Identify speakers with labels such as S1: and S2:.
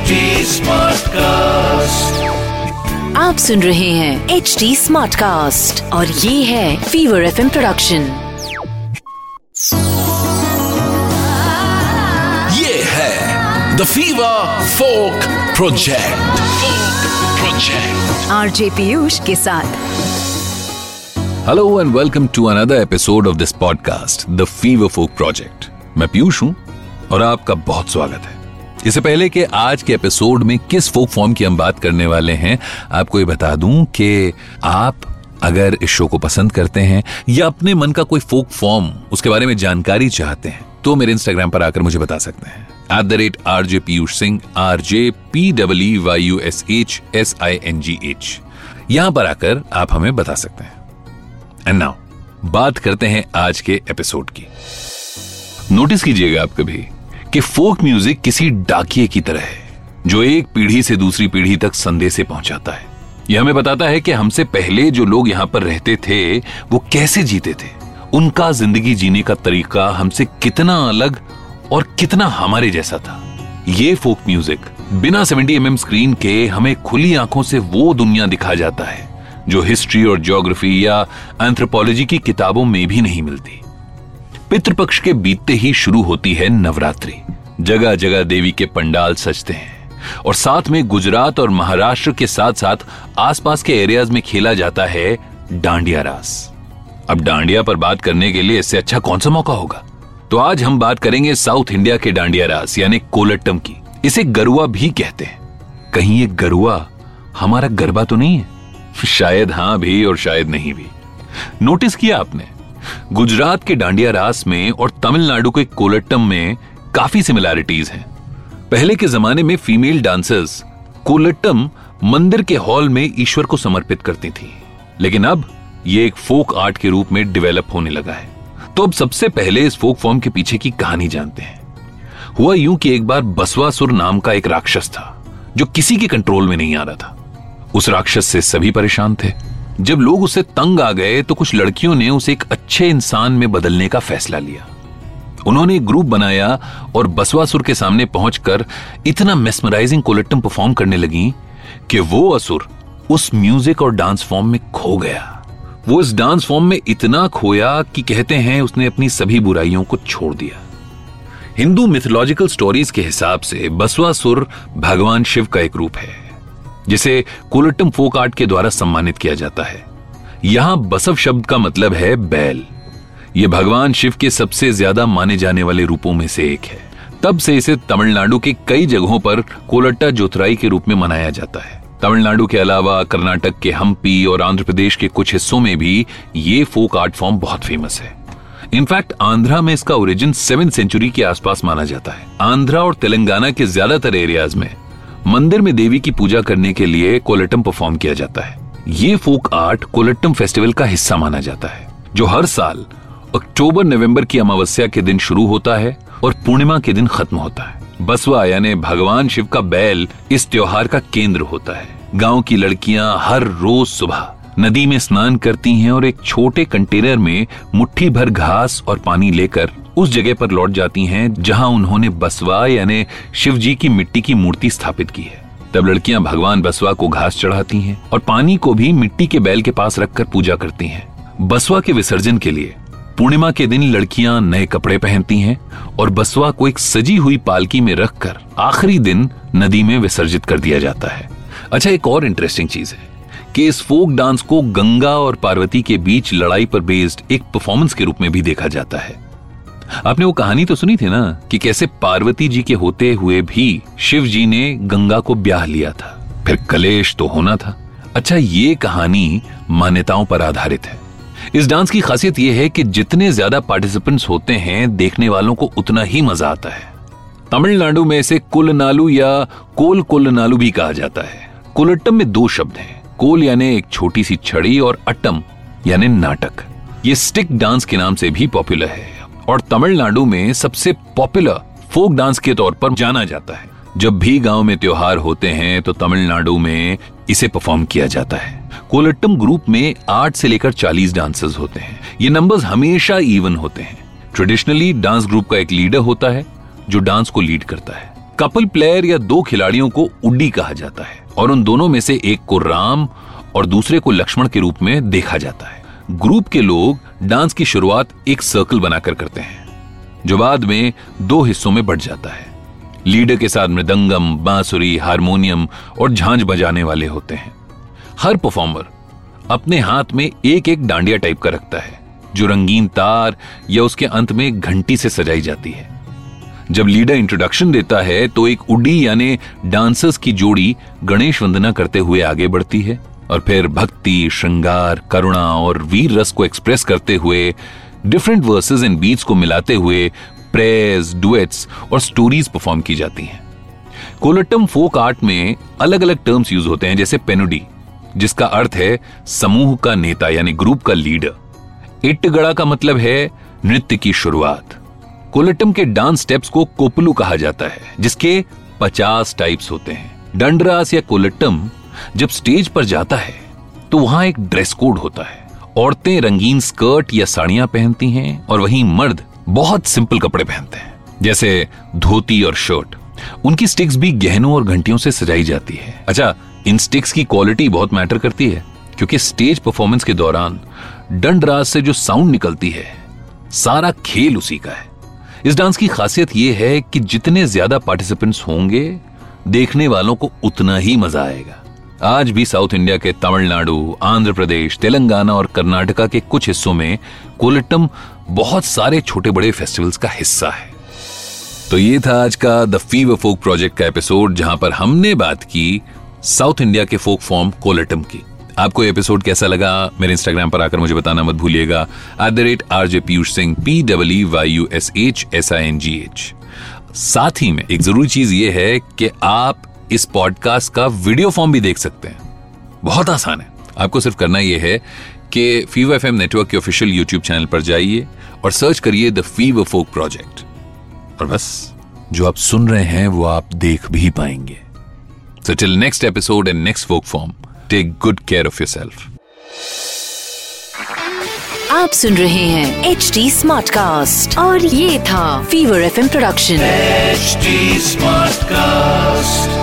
S1: HD Smartcast.
S2: आप सुन रहे हैं एच डी स्मार्ट कास्ट और ये है फीवर एफ़ प्रोडक्शन
S1: ये है the Fever folk project project
S2: RJ Piyush के साथ.
S3: Hello and welcome to another episode of this podcast the Fever folk project मैं पीयूष हूँ और आपका बहुत स्वागत है। इससे पहले कि आज के एपिसोड में किस फोक फॉर्म की हम बात करने वाले हैं, आपको ये बता दूँ कि आप अगर इस शो को पसंद करते हैं या अपने मन का कोई फोक फॉर्म उसके बारे में जानकारी चाहते हैं तो मेरे इंस्टाग्राम पर आकर मुझे बता सकते हैं। At the rate R J Piyush Singh R J P W Y U S H S I N G H यहाँ पर आकर आप हमें बता सकते हैं। एंड नाउ बात करते हैं आज के एपिसोड की। नोटिस कीजिएगा आप कभी कि फोक म्यूज़िक किसी डाकिए की तरह है, जो एक पीढ़ी से दूसरी पीढ़ी तक संदेशे पहुंचाता है। यह हमें बताता है कि हमसे पहले जो लोग यहाँ पर रहते थे, वो कैसे जीते थे? उनका ज़िंदगी जीने का तरीका हमसे कितना अलग और कितना हमारे जैसा था। ये फोक म्यूज़िक बिना 70 एम mm स्क्रीन के हमें खुली आँखों से वो दुनिया दिखा जाता है, जो हिस्ट्री और ज्योग्राफी या एंथ्रोपोलॉजी की किताबों में भी नहीं मिलती। पितृपक्ष के बीतते ही शुरू होती है नवरात्रि। जगह जगह देवी के पंडाल सजते हैं और साथ में गुजरात और महाराष्ट्र के साथ साथ आसपास के एरियाज़ में खेला जाता है डांडिया रास। अब डांडिया पर बात करने के लिए इससे अच्छा कौन सा मौका होगा? तो आज हम बात करेंगे साउथ इंडिया के डांडिया रास, यानी कोलट्टम की। इसे गरुआ भी कहते हैं। कहीं ये गरुआ हमारा गरबा तो नहीं है? शायद हाँ भी और शायद नहीं भी। नोटिस किया आपने? गुजरात के डांडिया रास में और तमिलनाडु के कोलट्टम में काफ़ी सिमिलैरिटीज हैं। पहले के जमाने में फीमेल डांसर्स कोलट्टम मंदिर के हॉल में ईश्वर को समर्पित करती थी। लेकिन अब ये एक फोक आर्ट के रूप में डेवलप होने लगा है। तो अब सबसे पहले इस फोक फॉर्म के पीछे की कहानी जानते हैं। हुआ यूँ कि एक बार बसवासुर नाम का एक राक्षस था, जो किसी के कंट्रोल में नहीं आ रहा था। उस राक्षस से सभी परेशान थे। जब लोग उसे तंग आ गए तो कुछ लड़कियों ने उसे एक अच्छे इंसान में बदलने का फैसला लिया। उन्होंने एक ग्रुप बनाया और बसवासुर के सामने पहुंचकर इतना मेस्मराइजिंग कोलेक्टम परफॉर्म करने लगी कि वो असुर उस म्यूज़िक और डांस फॉर्म में खो गया। वो इस डांस फॉर्म में इतना खोया कि कहते हैं उसने अपनी सभी बुराइयों को छोड़ दिया। हिंदू मिथोलॉजिकल स्टोरीज के हिसाब से बसवासुर भगवान शिव का एक रूप है। जिसे कोलट्टम फोक आर्ट के द्वारा सम्मानित किया जाता है। यहाँ बसव शब्द का मतलब है बैल। यह भगवान शिव के सबसे ज़्यादा माने जाने वाले रूपों में से एक है। तब से इसे तमिलनाडु के कई जगहों पर कोलट्टा जोतराई के रूप में मनाया जाता है। तमिलनाडु के अलावा कर्नाटक के हम्पी और आंध्र प्रदेश के कुछ हिस्सों में भी ये फोक आर्ट फॉर्म बहुत फ़ेमस है। इनफैक्ट आंध्रा में इसका ओरिजिन सेवन सेंचुरी के आसपास माना जाता है। आंध्रा और तेलंगाना के ज़्यादातर एरियाज़ में मंदिर में देवी की पूजा करने के लिए कोलेटम परफॉर्म किया जाता है। ये फोक आर्ट कोलेटम फेस्टिवल का हिस्सा माना जाता है, जो हर साल अक्टूबर, नवंबर की अमावस्या के दिन शुरू होता है और पूर्णिमा के दिन खत्म होता है। बसवा, यानी भगवान शिव का बैल इस त्योहार का केंद्र होता है। गाँव की लड़कियाँ हर रोज सुबह नदी में स्नान करती हैं और एक छोटे कंटेनर में मुट्ठी भर घास और पानी लेकर उस जगह पर लौट जाती हैं, जहाँ उन्होंने बसवा यानी शिव जी की मिट्टी की मूर्ति स्थापित की है। तब लड़कियाँ भगवान बसवा को घास चढ़ाती हैं और पानी को भी मिट्टी के बैल के पास रखकर पूजा करती हैं। बसवा के विसर्जन के लिए पूर्णिमा के दिन लड़कियाँ नए कपड़े पहनती हैं और बसवा को एक सजी हुई पालकी में रखकर आखिरी दिन नदी में विसर्जित कर दिया जाता है। अच्छा एक और इंटरेस्टिंग चीज़ है कि इस फोक डांस को गंगा और पार्वती के बीच लड़ाई पर बेस्ड एक परफॉर्मेंस के रूप में भी देखा जाता है। आपने वो कहानी तो सुनी थी ना, कि कैसे पार्वती जी के होते हुए भी शिव जी ने गंगा को ब्याह लिया था। फिर कलेश तो होना था। अच्छा ये कहानी मान्यताओं पर आधारित है। इस डांस की खासियत यह है कि जितने ज़्यादा पार्टिसिपेंट्स होते हैं, देखने वालों को उतना ही मज़ा आता है। तमिलनाडु में इसे कुल नालू या कोल कुल नालू भी कहा जाता है। कुलट्टम में दो शब्द हैं। कोल यानी एक छोटी सी छड़ी और अट्टम यानी नाटक। ये स्टिक डांस के नाम से भी पॉपुलर है। और तमिलनाडु में सबसे पॉपुलर फोक डांस के तौर पर जाना जाता है। जब भी गाँव में त्योहार होते हैं तो तमिलनाडु में इसे परफॉर्म किया जाता है। कोलट्टम ग्रुप में आठ से लेकर चालीस डांसर्स होते हैं। ये नंबर्स हमेशा इवन होते हैं। ट्रेडिशनली डांस ग्रुप का एक लीडर होता है, जो डांस को लीड करता है। कपल प्लेयर या दो खिलाड़ियों को उड्डी कहा जाता है, और उन दोनों में से एक को राम और दूसरे को लक्ष्मण के रूप में देखा जाता है। ग्रुप के लोग डांस की शुरुआत एक सर्कल बनाकर करते हैं, जो बाद में दो हिस्सों में बढ़ जाता है। लीडर के साथ मृदंगम, बांसुरी हारमोनियम और झांझ बजाने वाले होते हैं। हर परफॉर्मर अपने हाथ में एक एक डांडिया टाइप का रखता है, जो रंगीन तार या उसके अंत में घंटी से सजाई जाती है। जब लीडर इंट्रोडक्शन देता है तो एक उडी यानी डांसर्स की जोड़ी गणेश वंदना करते हुए आगे बढ़ती है। और फिर भक्ति, श्रृंगार, करुणा और वीर रस को एक्सप्रेस करते हुए डिफरेंट वर्सेस एंड बीट्स को मिलाते हुए प्रेयर्स डुएट्स और स्टोरीज परफॉर्म की जाती हैं। कोलटम फोक आर्ट में अलग अलग टर्म्स यूज़ होते हैं, जैसे पेनुडी जिसका अर्थ है समूह का नेता, यानी ग्रुप का लीडर इट्टगड़ा का मतलब है नृत्य की शुरुआत। कोलटम के डांस स्टेप्स को कोपलू कहा जाता है, जिसके पचास टाइप्स होते हैं। डंडरास या कोलटम जब स्टेज पर जाता है तो वहाँ एक ड्रेस कोड होता है। औरतें रंगीन स्कर्ट या साड़ियाँ पहनती हैं और वहीं मर्द बहुत सिंपल कपड़े पहनते हैं, जैसे धोती और शर्ट। उनकी स्टिक्स भी गहनों और घंटियों से सजाई जाती है। अच्छा इन स्टिक्स की क्वालिटी बहुत मैटर करती है, क्योंकि स्टेज परफॉर्मेंस के दौरान डंड राज से जो साउंड निकलती है, सारा खेल उसी का है। इस डांस की खासियत यह है कि जितने ज़्यादा पार्टिसिपेंट्स होंगे, देखने वालों को उतना ही मज़ा आएगा। आज भी साउथ इंडिया के तमिलनाडु, आंध्र प्रदेश, तेलंगाना और कर्नाटका के कुछ हिस्सों में कोलटम बहुत सारे छोटे बड़े फेस्टिवल्स का हिस्सा है। तो ये था आज का द फीवर फोक प्रोजेक्ट का एपिसोड जहाँ पर हमने बात की साउथ इंडिया के फोक फॉर्म कोलटम की। आपको एपिसोड कैसा लगा? मेरे इंस्टाग्राम पर आकर मुझे बताना मत भूलिएगा। At the rate R J Piyush Singh P W Y U S H S I N G H साथ ही में एक ज़रूरी चीज़ ये है कि आप इस पॉडकास्ट का वीडियो फॉर्म भी देख सकते हैं। बहुत आसान है। आपको सिर्फ़ करना यह है कि फीवर एफएम नेटवर्क के ऑफिशियल यूट्यूब चैनल पर जाइए और सर्च करिए द फीवर फोक प्रोजेक्ट और बस जो आप सुन रहे हैं वो आप देख भी पाएँगे। So till next episode and next folk form take good care of your self
S2: आप सुन रहे हैं एच डी स्मार्ट कास्ट और ये था Fever F production
S1: H smart cast